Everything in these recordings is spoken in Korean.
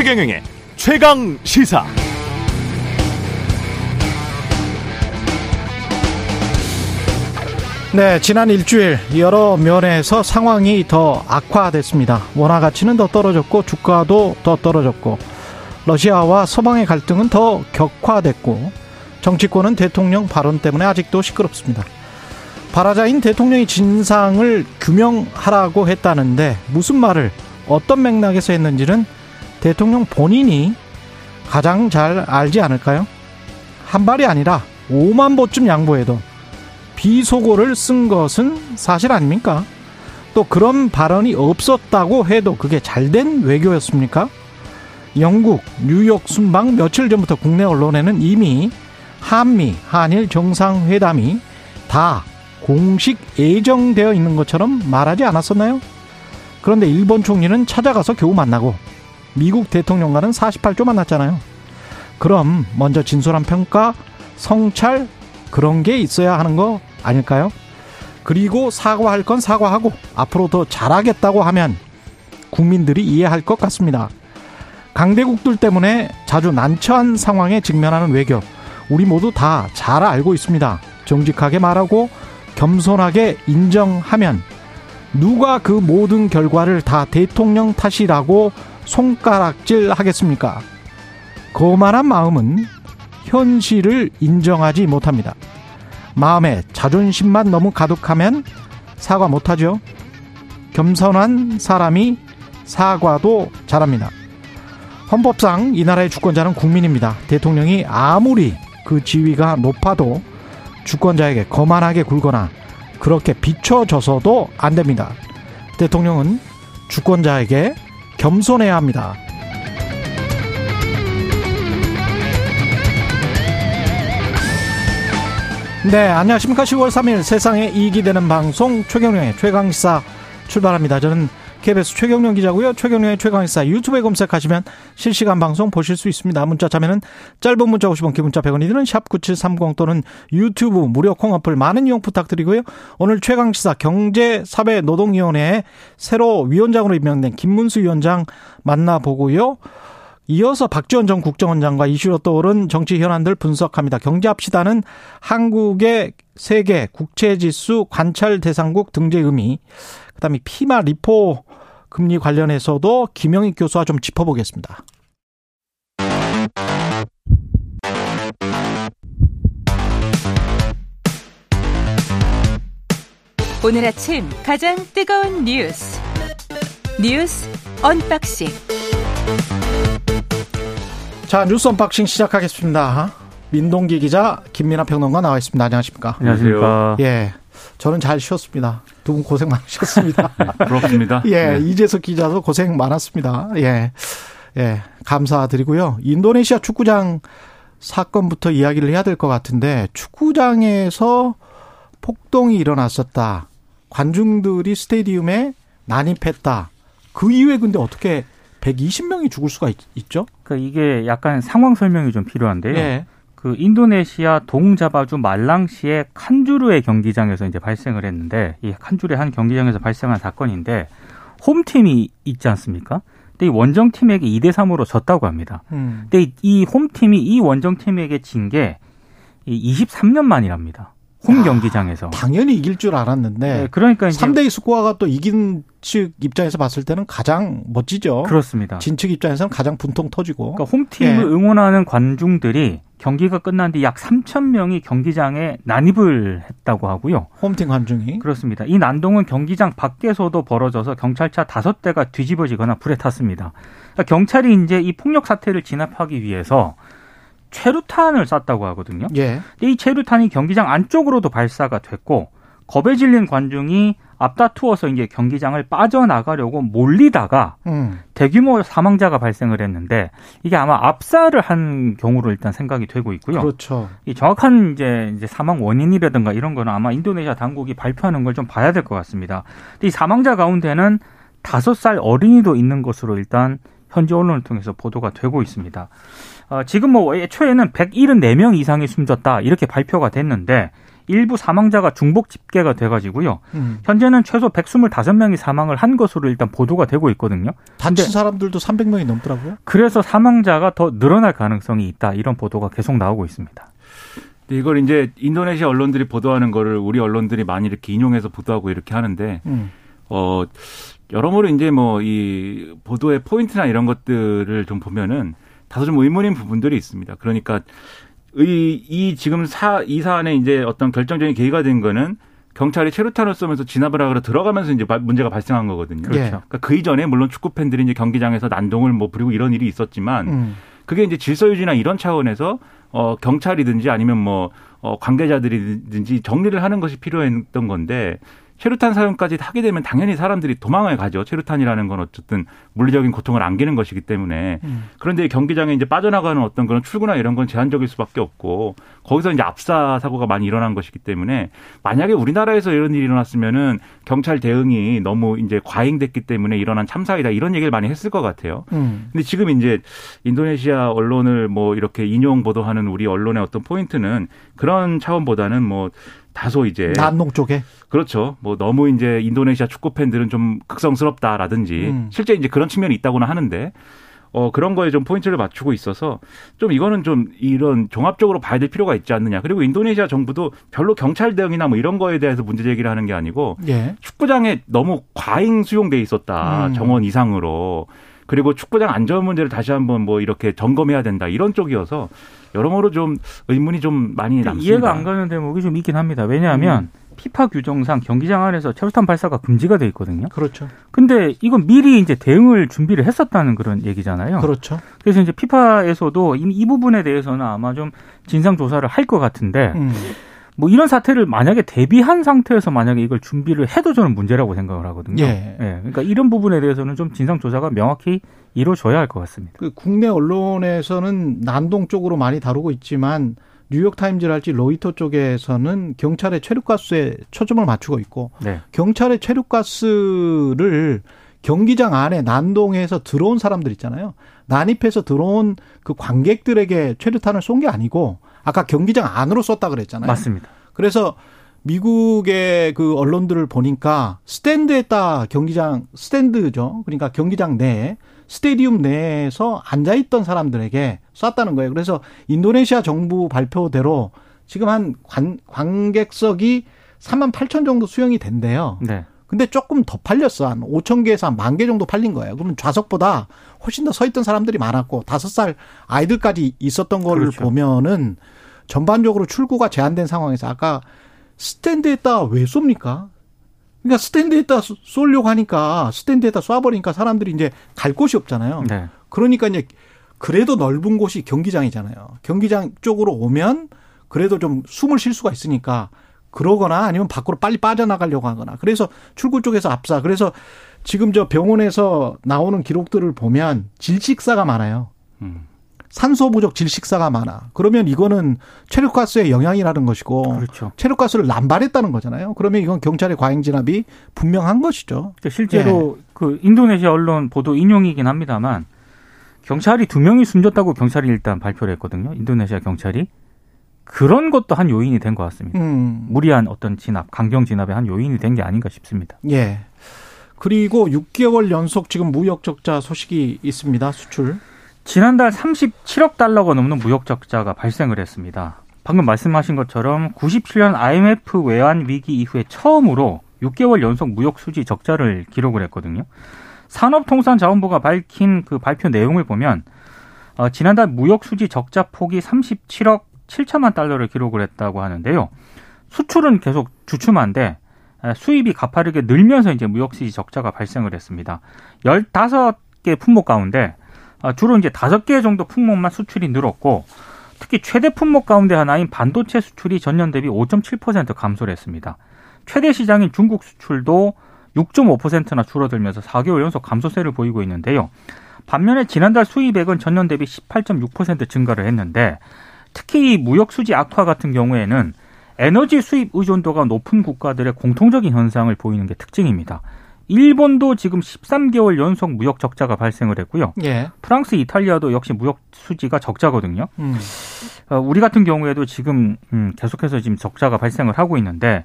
최경영의 최강 시사. 네, 지난 일주일 여러 면에서 상황이 더 악화됐습니다. 원화 가치는 더 떨어졌고 주가도 더 떨어졌고 러시아와 서방의 갈등은 더 격화됐고 정치권은 대통령 발언 때문에 아직도 시끄럽습니다. 발화자인 대통령이 진상을 규명하라고 했다는데 무슨 말을 어떤 맥락에서 했는지는 대통령 본인이 가장 잘 알지 않을까요? 한 발이 아니라 5만 보쯤 양보해도 비속어를 쓴 것은 사실 아닙니까? 또 그런 발언이 없었다고 해도 그게 잘된 외교였습니까? 영국 뉴욕 순방 며칠 전부터 국내 언론에는 이미 한미 한일 정상회담이 다 공식 예정되어 있는 것처럼 말하지 않았었나요? 그런데 일본 총리는 찾아가서 겨우 만나고 미국 대통령과는 48조 만났잖아요. 그럼 먼저 진솔한 평가, 성찰 그런 게 있어야 하는 거 아닐까요? 그리고 사과할 건 사과하고 앞으로 더 잘하겠다고 하면 국민들이 이해할 것 같습니다. 강대국들 때문에 자주 난처한 상황에 직면하는 외교 우리 모두 다 잘 알고 있습니다. 정직하게 말하고 겸손하게 인정하면 누가 그 모든 결과를 다 대통령 탓이라고 손가락질 하겠습니까? 거만한 마음은 현실을 인정하지 못합니다. 마음에 자존심만 너무 가득하면 사과 못하죠. 겸손한 사람이 사과도 잘합니다. 헌법상 이 나라의 주권자는 국민입니다. 대통령이 아무리 그 지위가 높아도 주권자에게 거만하게 굴거나 그렇게 비춰져서도 안 됩니다. 대통령은 주권자에게 겸손해야 합니다. 네, 안녕하십니까. 10월 3일 세상에 이익이 되는 방송 최경령의 최강시사 출발합니다. 저는 KBS 최경령 기자고요. 최경령의 최강시사 유튜브에 검색하시면 실시간 방송 보실 수 있습니다. 문자 참여는 짧은 문자 50원, 기문자 100원이 드는 샵9730 또는 유튜브 무료 콩 어플 많은 이용 부탁드리고요. 오늘 최강시사 경제사회노동위원회에 새로 위원장으로 임명된 김문수 위원장 만나보고요. 이어서 박지원 전 국정원장과 이슈로 떠오른 정치 현안들 분석합니다. 경제합시다는 한국의 세계 국채지수 관찰 대상국 등재 의미, 그다음에 FIMA repo 금리 관련해서도 김영익 교수와 좀 짚어보겠습니다. 오늘 아침 가장 뜨거운 뉴스 뉴스 언박싱 자 뉴스 unboxing 시작하겠습니다. 민동기 기자 김민아 평론가 나와 있습니다. 안녕하십니까? 안녕하십니까? 예. 저는 잘 쉬었습니다. 두 분 고생 많으셨습니다. 부럽습니다. 예, 네. 이재석 기자도 고생 많았습니다. 예. 예, 감사드리고요. 인도네시아 축구장 사건부터 이야기를 해야 될 것 같은데 축구장에서 폭동이 일어났었다. 관중들이 스테디움에 난입했다. 그 이후에 근데 어떻게 120명이 죽을 수가 있, 죠 그러니까 이게 약간 상황 설명이 좀 필요한데요. 예. 그 인도네시아 동자바주 말랑시의 칸주르의 경기장에서 이제 발생을 했는데 이 칸주르의 한 경기장에서 발생한 사건인데 홈팀이 있지 않습니까? 근데 이 원정팀에게 2대 3으로 졌다고 합니다. 음. 근데 이 홈팀이 이 원정팀에게 진 게 23년 만이랍니다. 홈 야, 경기장에서. 당연히 이길 줄 알았는데 네, 그러니까 이제 3대2 스코어가 또 이긴 측 입장에서 봤을 때는 가장 멋지죠. 그렇습니다. 진측 입장에서는 가장 분통 터지고. 그러니까 홈팀을 예. 응원하는 관중들이 경기가 끝난 뒤 약 3천 명이 경기장에 난입을 했다고 하고요. 홈팀 관중이. 그렇습니다. 이 난동은 경기장 밖에서도 벌어져서 경찰차 다섯 대가 뒤집어지거나 불에 탔습니다. 그러니까 경찰이 이제 이 폭력 사태를 진압하기 위해서 최루탄을 쐈다고 하거든요. 예. 근데 이 최루탄이 경기장 안쪽으로도 발사가 됐고 겁에 질린 관중이 앞다투어서 이제 경기장을 빠져나가려고 몰리다가 음. 대규모 사망자가 발생을 했는데 이게 아마 압사를 한 경우로 일단 생각이 되고 있고요. 그렇죠. 이 정확한 이제, 이제 사망 원인이라든가 이런 거는 아마 인도네시아 당국이 발표하는 걸 좀 봐야 될 것 같습니다. 근데 이 사망자 가운데는 다섯 살 어린이도 있는 것으로 일단 현지 언론을 통해서 보도가 되고 있습니다. 어, 지금 뭐 애초에는 174명 이상이 숨졌다 이렇게 발표가 됐는데 일부 사망자가 중복 집계가 돼가지고요. 음. 현재는 최소 125명이 사망을 한 것으로 일단 보도가 되고 있거든요. 다친 사람들도 300명이 넘더라고요. 그래서 사망자가 더 늘어날 가능성이 있다 이런 보도가 계속 나오고 있습니다. 이걸 이제 인도네시아 언론들이 보도하는 거를 우리 언론들이 많이 이렇게 인용해서 보도하고 이렇게 하는데 음. 어 여러모로 이제 뭐 이 보도의 포인트나 이런 것들을 좀 보면은 다소 좀 의문인 부분들이 있습니다. 그러니까 이, 이 지금 사, 이 사안에 이제 어떤 결정적인 계기가 된 거는 경찰이 체류탄을 쏘면서 진압을 하거나 들어가면서 이제 문제가 발생한 거거든요. 그렇죠. 그러니까 그 이전에 물론 축구 팬들이 이제 경기장에서 난동을 뭐 부리고 이런 일이 있었지만 음. 그게 이제 질서 유지나 이런 차원에서 어 경찰이든지 아니면 뭐 어, 관계자들이든지 정리를 하는 것이 필요했던 건데 체류탄 사용까지 하게 되면 당연히 사람들이 도망을 가죠. 체류탄이라는 건 어쨌든 물리적인 고통을 안기는 것이기 때문에. 음. 그런데 경기장에 이제 빠져나가는 어떤 그런 출구나 이런 건 제한적일 수밖에 없고 거기서 이제 압사 사고가 많이 일어난 것이기 때문에 만약에 우리나라에서 이런 일이 일어났으면은 경찰 대응이 너무 이제 과잉됐기 때문에 일어난 참사이다 이런 얘기를 많이 했을 것 같아요. 음. 근데 지금 이제 인도네시아 언론을 뭐 이렇게 인용 보도하는 우리 언론의 어떤 포인트는 그런 차원보다는 뭐 다소 이제 남농 쪽에 그렇죠. 뭐 너무 이제 인도네시아 축구 팬들은 좀 극성스럽다라든지 음. 실제 이제 그런 측면이 있다고는 하는데 어 그런 거에 좀 포인트를 맞추고 있어서 좀 이거는 좀 이런 종합적으로 봐야 될 필요가 있지 않느냐. 그리고 인도네시아 정부도 별로 경찰 대응이나 뭐 이런 거에 대해서 문제 제기를 하는 게 아니고 예. 축구장에 너무 과잉 수용돼 있었다. 음. 정원 이상으로. 그리고 축구장 안전 문제를 다시 한번 뭐 이렇게 점검해야 된다. 이런 쪽이어서 여러모로 좀 의문이 좀 많이 남습니다. 이해가 안 가는 대목이 좀 있긴 합니다. 왜냐하면 음. 피파 규정상 경기장 안에서 체류탄 발사가 금지가 돼 있거든요. 그렇죠. 근데 이건 미리 이제 대응을 준비를 했었다는 그런 얘기잖아요. 그렇죠. 그래서 이제 피파에서도 이, 이 부분에 대해서는 아마 좀 진상 조사를 할 것 같은데 음. 뭐 이런 사태를 만약에 대비한 상태에서 만약에 이걸 준비를 해도 저는 문제라고 생각을 하거든요. 예. 예. 그러니까 이런 부분에 대해서는 좀 진상 조사가 명확히 이루어져야 할 것 같습니다. 그 국내 언론에서는 난동 쪽으로 많이 다루고 있지만 뉴욕 타임즈랄지 로이터 쪽에서는 경찰의 체류가스에 초점을 맞추고 있고 네. 경찰의 체류가스를 경기장 안에 난동에서 들어온 사람들 있잖아요. 난입해서 들어온 그 관객들에게 체류탄을 쏜 게 아니고 아까 경기장 안으로 썼다 그랬잖아요. 맞습니다. 그래서 미국의 그 언론들을 보니까 스탠드에다 경기장 스탠드죠. 그러니까 경기장 내에 스테디움 내에서 앉아 있던 사람들에게 쐈다는 거예요. 그래서 인도네시아 정부 발표대로 지금 한 관, 관객석이 3만 8천 정도 수용이 된대요. 네. 근데 조금 더 팔렸어. 한 5천 개에서 한 만 개 정도 팔린 거예요. 그러면 좌석보다 훨씬 더 서 있던 사람들이 많았고 다섯 살 아이들까지 있었던 걸 그렇죠. 보면은 전반적으로 출구가 제한된 상황에서 아까 스탠드에다 왜 쏩니까? 그러니까 스탠드에다 쏠려고 하니까 스탠드에다 쏴버리니까 사람들이 이제 갈 곳이 없잖아요. 네. 그러니까 이제 그래도 넓은 곳이 경기장이잖아요. 경기장 쪽으로 오면 그래도 좀 숨을 쉴 수가 있으니까 그러거나 아니면 밖으로 빨리 빠져나가려고 하거나 그래서 출구 쪽에서 압사 그래서 지금 저 병원에서 나오는 기록들을 보면 질식사가 많아요. 음. 산소 부족 질식사가 많아. 그러면 이거는 체류가스의 영향이라는 것이고 그렇죠. 체류가스를 남발했다는 거잖아요. 그러면 이건 경찰의 과잉 진압이 분명한 것이죠. 실제로 예. 그 인도네시아 언론 보도 인용이긴 합니다만 경찰이 두 명이 숨졌다고 경찰이 일단 발표를 했거든요. 인도네시아 경찰이 그런 것도 한 요인이 된 것 같습니다. 음. 무리한 어떤 진압, 강경 진압의 한 요인이 된 게 아닌가 싶습니다. 예. 그리고 6개월 연속 지금 무역 적자 소식이 있습니다. 수출. 지난달 37억 달러가 넘는 무역 적자가 발생을 했습니다. 방금 말씀하신 것처럼 97년 IMF 외환 위기 이후에 처음으로 6개월 연속 무역 수지 적자를 기록을 했거든요. 산업통상자원부가 밝힌 그 발표 내용을 보면 어, 지난달 무역 수지 적자 폭이 37억 7천만 달러를 기록을 했다고 하는데요. 수출은 계속 주춤한데 수입이 가파르게 늘면서 이제 무역 수지 적자가 발생을 했습니다. 15개 품목 가운데 아, 주로 이제 다섯 개 정도 품목만 수출이 늘었고 특히 최대 품목 가운데 하나인 반도체 수출이 전년 대비 5.7% 감소를 했습니다. 최대 시장인 중국 수출도 6.5%나 줄어들면서 4개월 연속 감소세를 보이고 있는데요. 반면에 지난달 수입액은 전년 대비 18.6% 증가를 했는데 특히 무역 수지 악화 같은 경우에는 에너지 수입 의존도가 높은 국가들의 공통적인 현상을 보이는 게 특징입니다. 일본도 지금 13개월 연속 무역 적자가 발생을 했고요. 예. 프랑스, 이탈리아도 역시 무역 수지가 적자거든요. 음. 어, 우리 같은 경우에도 지금 음, 계속해서 지금 적자가 발생을 하고 있는데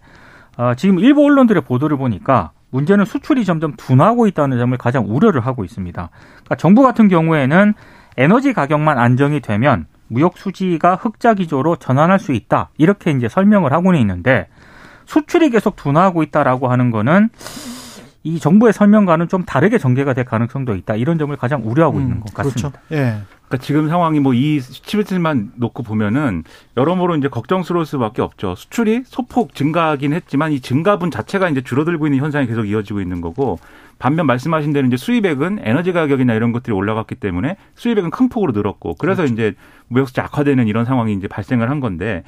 어, 지금 일부 언론들의 보도를 보니까 문제는 수출이 점점 둔화하고 있다는 점을 가장 우려를 하고 있습니다. 그러니까 정부 같은 경우에는 에너지 가격만 안정이 되면 무역 수지가 흑자 기조로 전환할 수 있다. 이렇게 이제 설명을 하고는 있는데 수출이 계속 둔화하고 있다라고 하는 거는 이 정부의 설명과는 좀 다르게 전개가 될 가능성도 있다. 이런 점을 가장 우려하고 음, 있는 것 같습니다. 그렇죠. 예. 그러니까 지금 상황이 뭐이 수치들만 놓고 보면은 여러모로 이제 걱정스러울 수밖에 없죠. 수출이 소폭 증가하긴 했지만 이 증가분 자체가 이제 줄어들고 있는 현상이 계속 이어지고 있는 거고 반면 말씀하신 대로 이제 수입액은 에너지 가격이나 이런 것들이 올라갔기 때문에 수입액은 큰 폭으로 늘었고 그래서 그렇죠. 이제 무역수지 악화되는 이런 상황이 이제 발생을 한 건데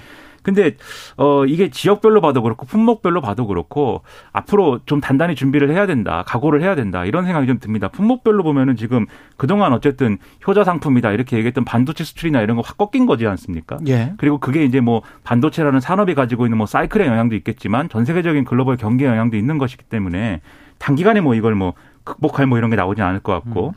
근데 어 이게 지역별로 봐도 그렇고 품목별로 봐도 그렇고 앞으로 좀 단단히 준비를 해야 된다. 각오를 해야 된다. 이런 생각이 좀 듭니다. 품목별로 보면은 지금 그동안 어쨌든 효자 상품이다 이렇게 얘기했던 반도체 수출이나 이런 거 확 꺾인 거지 않습니까? 예. 그리고 그게 이제 뭐 반도체라는 산업이 가지고 있는 뭐 사이클의 영향도 있겠지만 전 세계적인 글로벌 경기 영향도 있는 것이기 때문에 단기간에 뭐 이걸 뭐 극복할 뭐 이런 게 나오진 않을 것 같고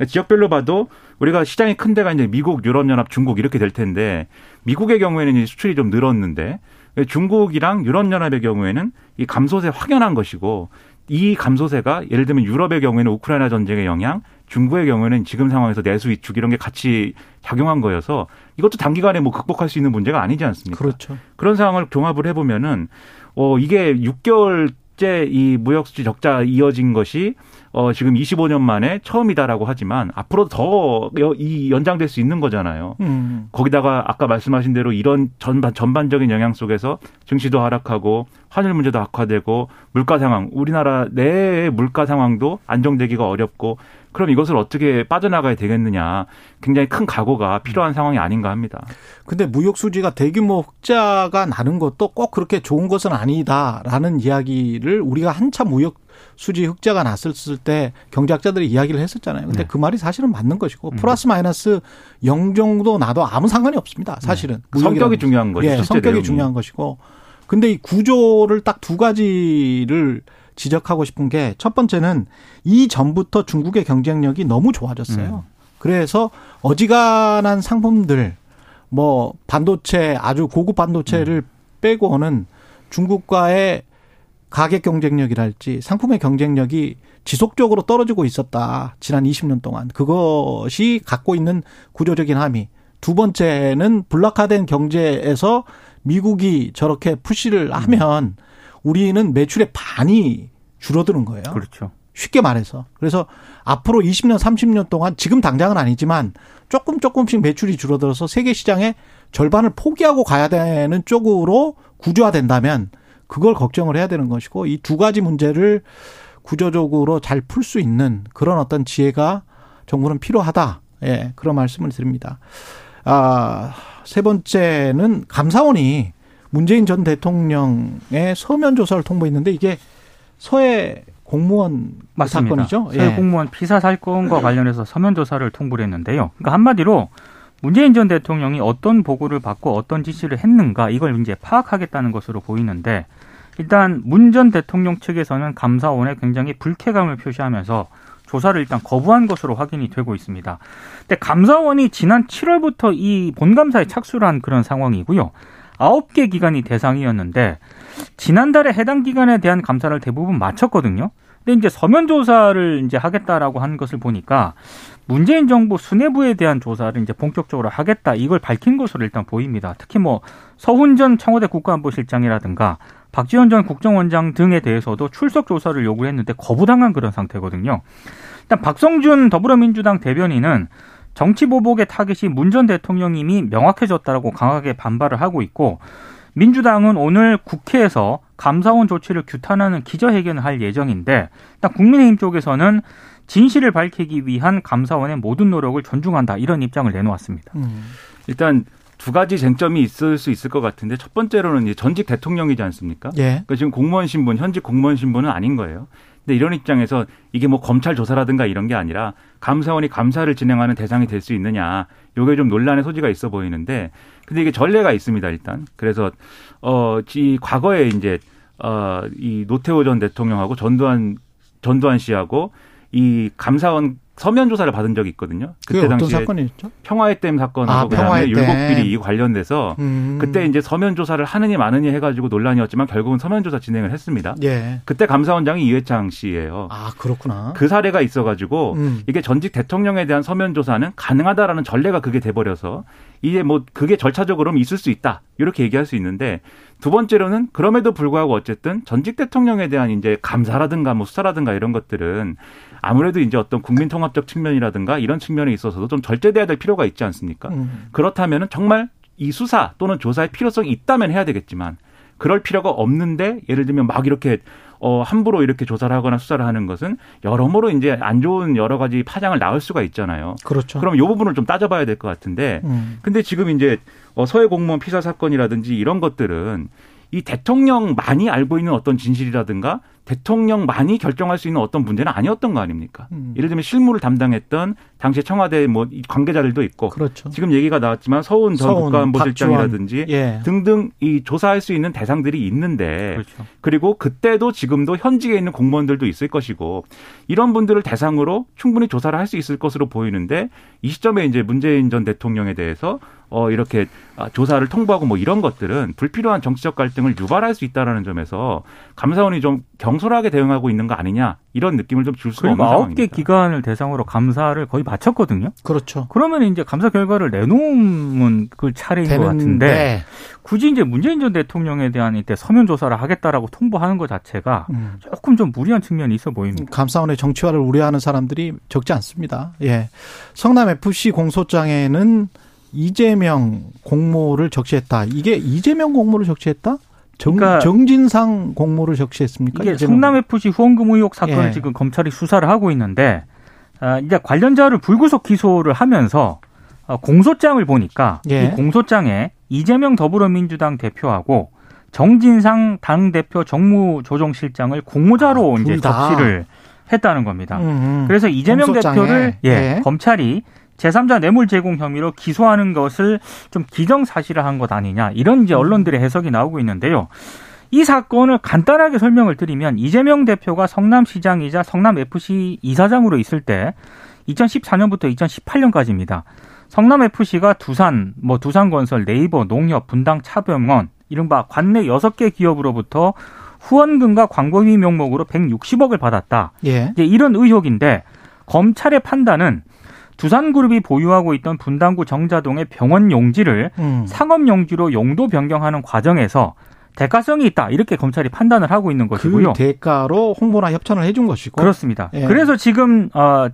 음. 지역별로 봐도 우리가 시장이 큰 데가 이제 미국, 유럽연합, 중국 이렇게 될 텐데 미국의 경우에는 수출이 좀 늘었는데 중국이랑 유럽연합의 경우에는 이 감소세 확연한 것이고 이 감소세가 예를 들면 유럽의 경우에는 우크라이나 전쟁의 영향, 중국의 경우에는 지금 상황에서 내수 위축 이런 게 같이 작용한 거여서 이것도 단기간에 뭐 극복할 수 있는 문제가 아니지 않습니까? 그렇죠. 그런 상황을 종합을 해보면은 어 이게 6개월 실제 이 무역 수지 적자 이어진 것이 어 지금 25년 만에 처음이다라고 하지만 앞으로 더 이 연장될 수 있는 거잖아요. 음. 거기다가 아까 말씀하신 대로 이런 전반 전반적인 영향 속에서 증시도 하락하고 환율 문제도 악화되고 물가 상황 우리나라 내의 물가 상황도 안정되기가 어렵고 그럼 이것을 어떻게 빠져나가야 되겠느냐. 굉장히 큰 각오가 필요한 음. 상황이 아닌가 합니다. 근데 무역 수지가 대규모 흑자가 나는 것도 꼭 그렇게 좋은 것은 아니다라는 이야기를 우리가 한참 무역 수지 흑자가 났을 때 경제학자들이 이야기를 했었잖아요. 근데 네. 그 말이 사실은 맞는 것이고 음. 플러스 마이너스 0 정도 나도 아무 상관이 없습니다. 사실은 네. 성격이 중요한 거죠. 예, 성격이 내용이. 중요한 것이고. 근데 이 구조를 딱 두 가지를 지적하고 싶은 게 첫 번째는 이 전부터 중국의 경쟁력이 너무 좋아졌어요. 음. 그래서 어지간한 상품들 뭐 반도체 아주 고급 반도체를 음. 빼고는 중국과의 가격 경쟁력이랄지 상품의 경쟁력이 지속적으로 떨어지고 있었다. 지난 20년 동안. 그것이 갖고 있는 구조적인 함의. 두 번째는 블락화된 경제에서 미국이 저렇게 푸시를 하면 우리는 매출의 반이 줄어드는 거예요. 그렇죠. 쉽게 말해서. 그래서 앞으로 20년, 30년 동안 지금 당장은 아니지만 조금 조금씩 매출이 줄어들어서 세계 시장의 절반을 포기하고 가야 되는 쪽으로 구조화된다면 그걸 걱정을 해야 되는 것이고 이 두 가지 문제를 구조적으로 잘 풀 수 있는 그런 어떤 지혜가 정부는 필요하다. 예, 그런 말씀을 드립니다. 아, 세 번째는 감사원이 문재인 전 대통령의 서면 조사를 통보했는데 이게 서해 공무원 맞습니다. 사건이죠. 서해 예. 공무원 피사 사건과 관련해서 서면 조사를 통보를 했는데요. 그러니까 한마디로 문재인 전 대통령이 어떤 보고를 받고 어떤 지시를 했는가 이걸 이제 파악하겠다는 것으로 보이는데 일단 문 전 대통령 측에서는 감사원에 굉장히 불쾌감을 표시하면서 조사를 일단 거부한 것으로 확인이 되고 있습니다. 근데 감사원이 지난 7월부터 이 본감사에 착수를 한 그런 상황이고요. 아홉 개 기관이 대상이었는데 지난달에 해당 기관에 대한 감사를 대부분 마쳤거든요. 근데 이제 서면 조사를 이제 하겠다라고 한 것을 보니까 문재인 정부 수뇌부에 대한 조사를 이제 본격적으로 하겠다 이걸 밝힌 것으로 일단 보입니다. 특히 뭐 서훈 전 청와대 국가안보실장이라든가 박지원 전 국정원장 등에 대해서도 출석 조사를 요구했는데 거부당한 그런 상태거든요. 일단 박성준 더불어민주당 대변인은 정치 보복의 타겟이 문 전 대통령님이 명확해졌다라고 강하게 반발을 하고 있고 민주당은 오늘 국회에서 감사원 조치를 규탄하는 기자회견을 할 예정인데 일단 국민의힘 쪽에서는 진실을 밝히기 위한 감사원의 모든 노력을 존중한다 이런 입장을 내놓았습니다. 음. 일단 두 가지 쟁점이 있을 수 있을 것 같은데 첫 번째로는 전직 대통령이지 않습니까? 예. 그러니까 지금 공무원 신분, 현직 공무원 신분은 아닌 거예요. 근데 이런 입장에서 이게 뭐 검찰 조사라든가 이런 게 아니라 감사원이 감사를 진행하는 대상이 될 수 있느냐. 요게 좀 논란의 소지가 있어 보이는데 근데 이게 전례가 있습니다, 일단. 그래서 어, 이 과거에 이제 어, 이 노태우 전 대통령하고 전두환 전두환 씨하고 이 감사원 서면 조사를 받은 적이 있거든요. 그때 당시에 사건이었죠? 평화의 댐 사건하고 아, 그다음에 율곡 비리 관련돼서 음. 그때 이제 서면 조사를 하느니 마느니 해가지고 논란이었지만 결국은 서면 조사 진행을 했습니다. 예. 그때 감사원장이 이회창 씨예요. 아 그렇구나. 그 사례가 있어가지고 음. 이게 전직 대통령에 대한 서면 조사는 가능하다라는 전례가 그게 돼버려서 이게 뭐 그게 절차적으로는 있을 수 있다 이렇게 얘기할 수 있는데 두 번째로는 그럼에도 불구하고 어쨌든 전직 대통령에 대한 이제 감사라든가 뭐 수사라든가 이런 것들은 아무래도 이제 어떤 국민 통합 적 측면이라든가 이런 측면에 있어서도 좀 절제돼야 될 필요가 있지 않습니까? 음. 그렇다면은 정말 이 수사 또는 조사의 필요성이 있다면 해야 되겠지만 그럴 필요가 없는데 예를 들면 막 이렇게 어 함부로 이렇게 조사를 하거나 수사를 하는 것은 여러모로 이제 안 좋은 여러 가지 파장을 낳을 수가 있잖아요. 그렇죠. 그럼 이 부분을 좀 따져봐야 될 것 같은데, 음. 근데 지금 이제 어 서해 공무원 피살 사건이라든지 이런 것들은 이 대통령만이 알고 있는 어떤 진실이라든가 대통령만이 결정할 수 있는 어떤 문제는 아니었던 거 아닙니까? 음. 예를 들면 실무를 담당했던 당시 청와대 뭐 관계자들도 있고 그렇죠. 지금 얘기가 나왔지만 서훈 전 서훈, 국가안보실장이라든지 예. 등등 이 조사할 수 있는 대상들이 있는데 그렇죠. 그리고 그때도 지금도 현직에 있는 공무원들도 있을 것이고 이런 분들을 대상으로 충분히 조사를 할 수 있을 것으로 보이는데 이 시점에 이제 문재인 전 대통령에 대해서 어 이렇게 아, 조사를 통보하고 뭐 이런 것들은 불필요한 정치적 갈등을 유발할 수 있다라는 점에서 감사원이 좀 경 솔하게 대응하고 있는 거 아니냐 이런 느낌을 좀 줄 수가 없는 상황입니다. 아홉 개 기관을 대상으로 감사를 거의 마쳤거든요. 그렇죠. 그러면 이제 감사 결과를 내놓으면 그 차례인 되는데. 것 같은데 굳이 이제 문재인 전 대통령에 대한 이때 서면 조사를 하겠다라고 통보하는 것 자체가 음. 조금 좀 무리한 측면이 있어 보입니다. 감사원의 정치화를 우려하는 사람들이 적지 않습니다. 예. 성남 FC 공소장에는 이재명 공모를 적시했다. 이게 이재명 공모를 적시했다? 정, 그러니까 정진상 공모를 적시했습니까? 이게 성남 FC 후원금 의혹 사건을 예. 지금 검찰이 수사를 하고 있는데 아, 이제 관련자를 불구속 기소를 하면서 어, 공소장을 보니까 예. 이 공소장에 이재명 더불어민주당 대표하고 정진상 당 대표 정무조정실장을 공모자로 아, 이제 적시를 했다는 겁니다. 음음. 그래서 이재명 공소장에. 대표를 예, 예. 검찰이 제3자 뇌물 제공 혐의로 기소하는 것을 좀 기정사실화한 것 아니냐 이런 이제 언론들의 해석이 나오고 있는데요. 이 사건을 간단하게 설명을 드리면 이재명 대표가 성남시장이자 성남FC 이사장으로 있을 때 2014년부터 2018년까지입니다. 성남FC가 두산, 뭐 두산건설, 네이버, 농협, 분당, 차병원, 이른바 관내 6개 기업으로부터 후원금과 광고비 명목으로 160억을 받았다. 예. 이제 이런 의혹인데 검찰의 판단은 두산그룹이 보유하고 있던 분당구 정자동의 병원 용지를 음. 상업 용지로 용도 변경하는 과정에서 대가성이 있다 이렇게 검찰이 판단을 하고 있는 것이고요. 그 대가로 홍보나 협찬을 해준 것이고 그렇습니다. 예. 그래서 지금 어,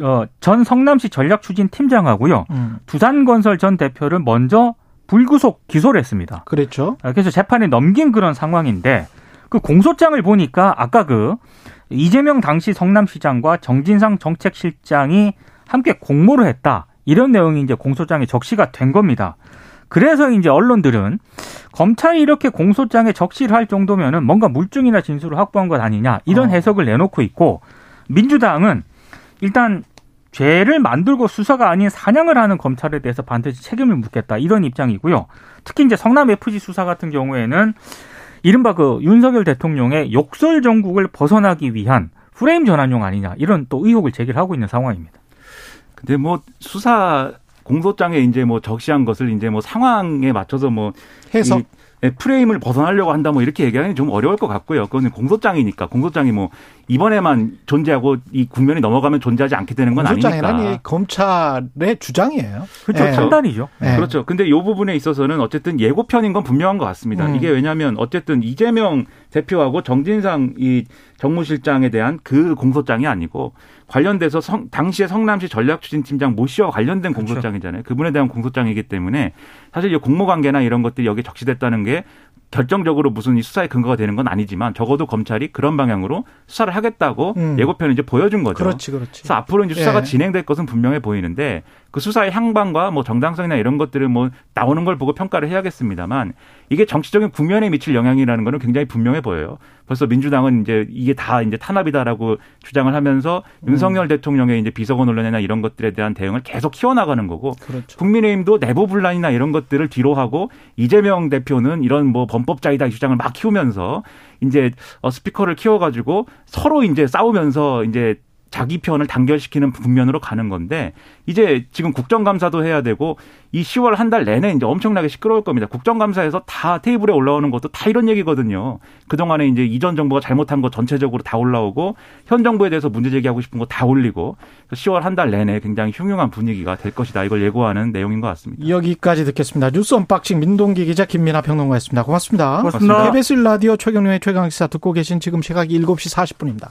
어, 전 성남시 전략추진 팀장하고요, 음. 두산건설 전 대표를 먼저 불구속 기소를 했습니다. 그렇죠. 아, 그래서 재판에 넘긴 그런 상황인데 그 공소장을 보니까 아까 그 이재명 당시 성남시장과 정진상 정책실장이 함께 공모를 했다. 이런 내용이 이제 공소장에 적시가 된 겁니다. 그래서 이제 언론들은 검찰이 이렇게 공소장에 적시를 할 정도면은 뭔가 물증이나 진술을 확보한 것 아니냐 이런 어. 해석을 내놓고 있고 민주당은 일단 죄를 만들고 수사가 아닌 사냥을 하는 검찰에 대해서 반드시 책임을 묻겠다 이런 입장이고요. 특히 이제 성남 FG 수사 같은 경우에는 이른바 그 윤석열 대통령의 욕설 정국을 벗어나기 위한 프레임 전환용 아니냐 이런 또 의혹을 제기하고 있는 상황입니다. 근데 뭐 수사 공소장에 이제 뭐 적시한 것을 이제 뭐 상황에 맞춰서 뭐 해석 예, 프레임을 벗어나려고 한다 뭐 이렇게 얘기하기 좀 어려울 것 같고요. 그거는 공소장이니까 공소장이 뭐 이번에만 존재하고 이 국면이 넘어가면 존재하지 않게 되는 건 아니니까. 검찰의 주장이에요. 그렇죠. 네. 판단이죠. 네. 그렇죠. 근데 이 부분에 있어서는 어쨌든 예고편인 건 분명한 것 같습니다. 음. 이게 왜냐하면 어쨌든 이재명 대표하고 정진상 이 정무실장에 대한 그 공소장이 아니고 관련돼서 성, 당시에 성남시 전략추진팀장 모 씨와 관련된 그렇죠. 공소장이잖아요. 그분에 대한 공소장이기 때문에 사실 이 공모 관계나 이런 것들이 여기 적시됐다는 게 결정적으로 무슨 이 수사의 근거가 되는 건 아니지만 적어도 검찰이 그런 방향으로 수사를 하겠다고 음. 예고편을 이제 보여준 거죠. 그렇지, 그렇지. 그래서 앞으로 이제 수사가 예. 진행될 것은 분명해 보이는데 그 수사의 향방과 뭐 정당성이나 이런 것들을 뭐 나오는 걸 보고 평가를 해야겠습니다만 이게 정치적인 국면에 미칠 영향이라는 거는 굉장히 분명해 보여요. 벌써 민주당은 이제 이게 다 이제 탄압이다라고 주장을 하면서 음. 윤석열 대통령의 이제 비서관 논란이나 이런 것들에 대한 대응을 계속 키워나가는 거고 그렇죠. 국민의힘도 내부 분란이나 이런 것들을 뒤로 하고 이재명 대표는 이런 뭐 범법자이다 주장을 막 키우면서 이제 어 스피커를 키워가지고 서로 이제 싸우면서 이제 자기 편을 단결시키는 국면으로 가는 건데 이제 지금 국정감사도 해야 되고 이 10월 한 달 내내 이제 엄청나게 시끄러울 겁니다. 국정감사에서 다 테이블에 올라오는 것도 다 이런 얘기거든요. 그동안에 이제 이전 정부가 잘못한 거 전체적으로 다 올라오고 현 정부에 대해서 문제 제기하고 싶은 거 다 올리고 10월 한 달 내내 굉장히 흉흉한 분위기가 될 것이다. 이걸 예고하는 내용인 것 같습니다. 여기까지 듣겠습니다. 뉴스 unboxing 민동기 기자 김민아 평론가였습니다. 고맙습니다. 고맙습니다. KBS 라디오 최경영의 최강시사 듣고 계신 지금 시각이 7시 40분입니다.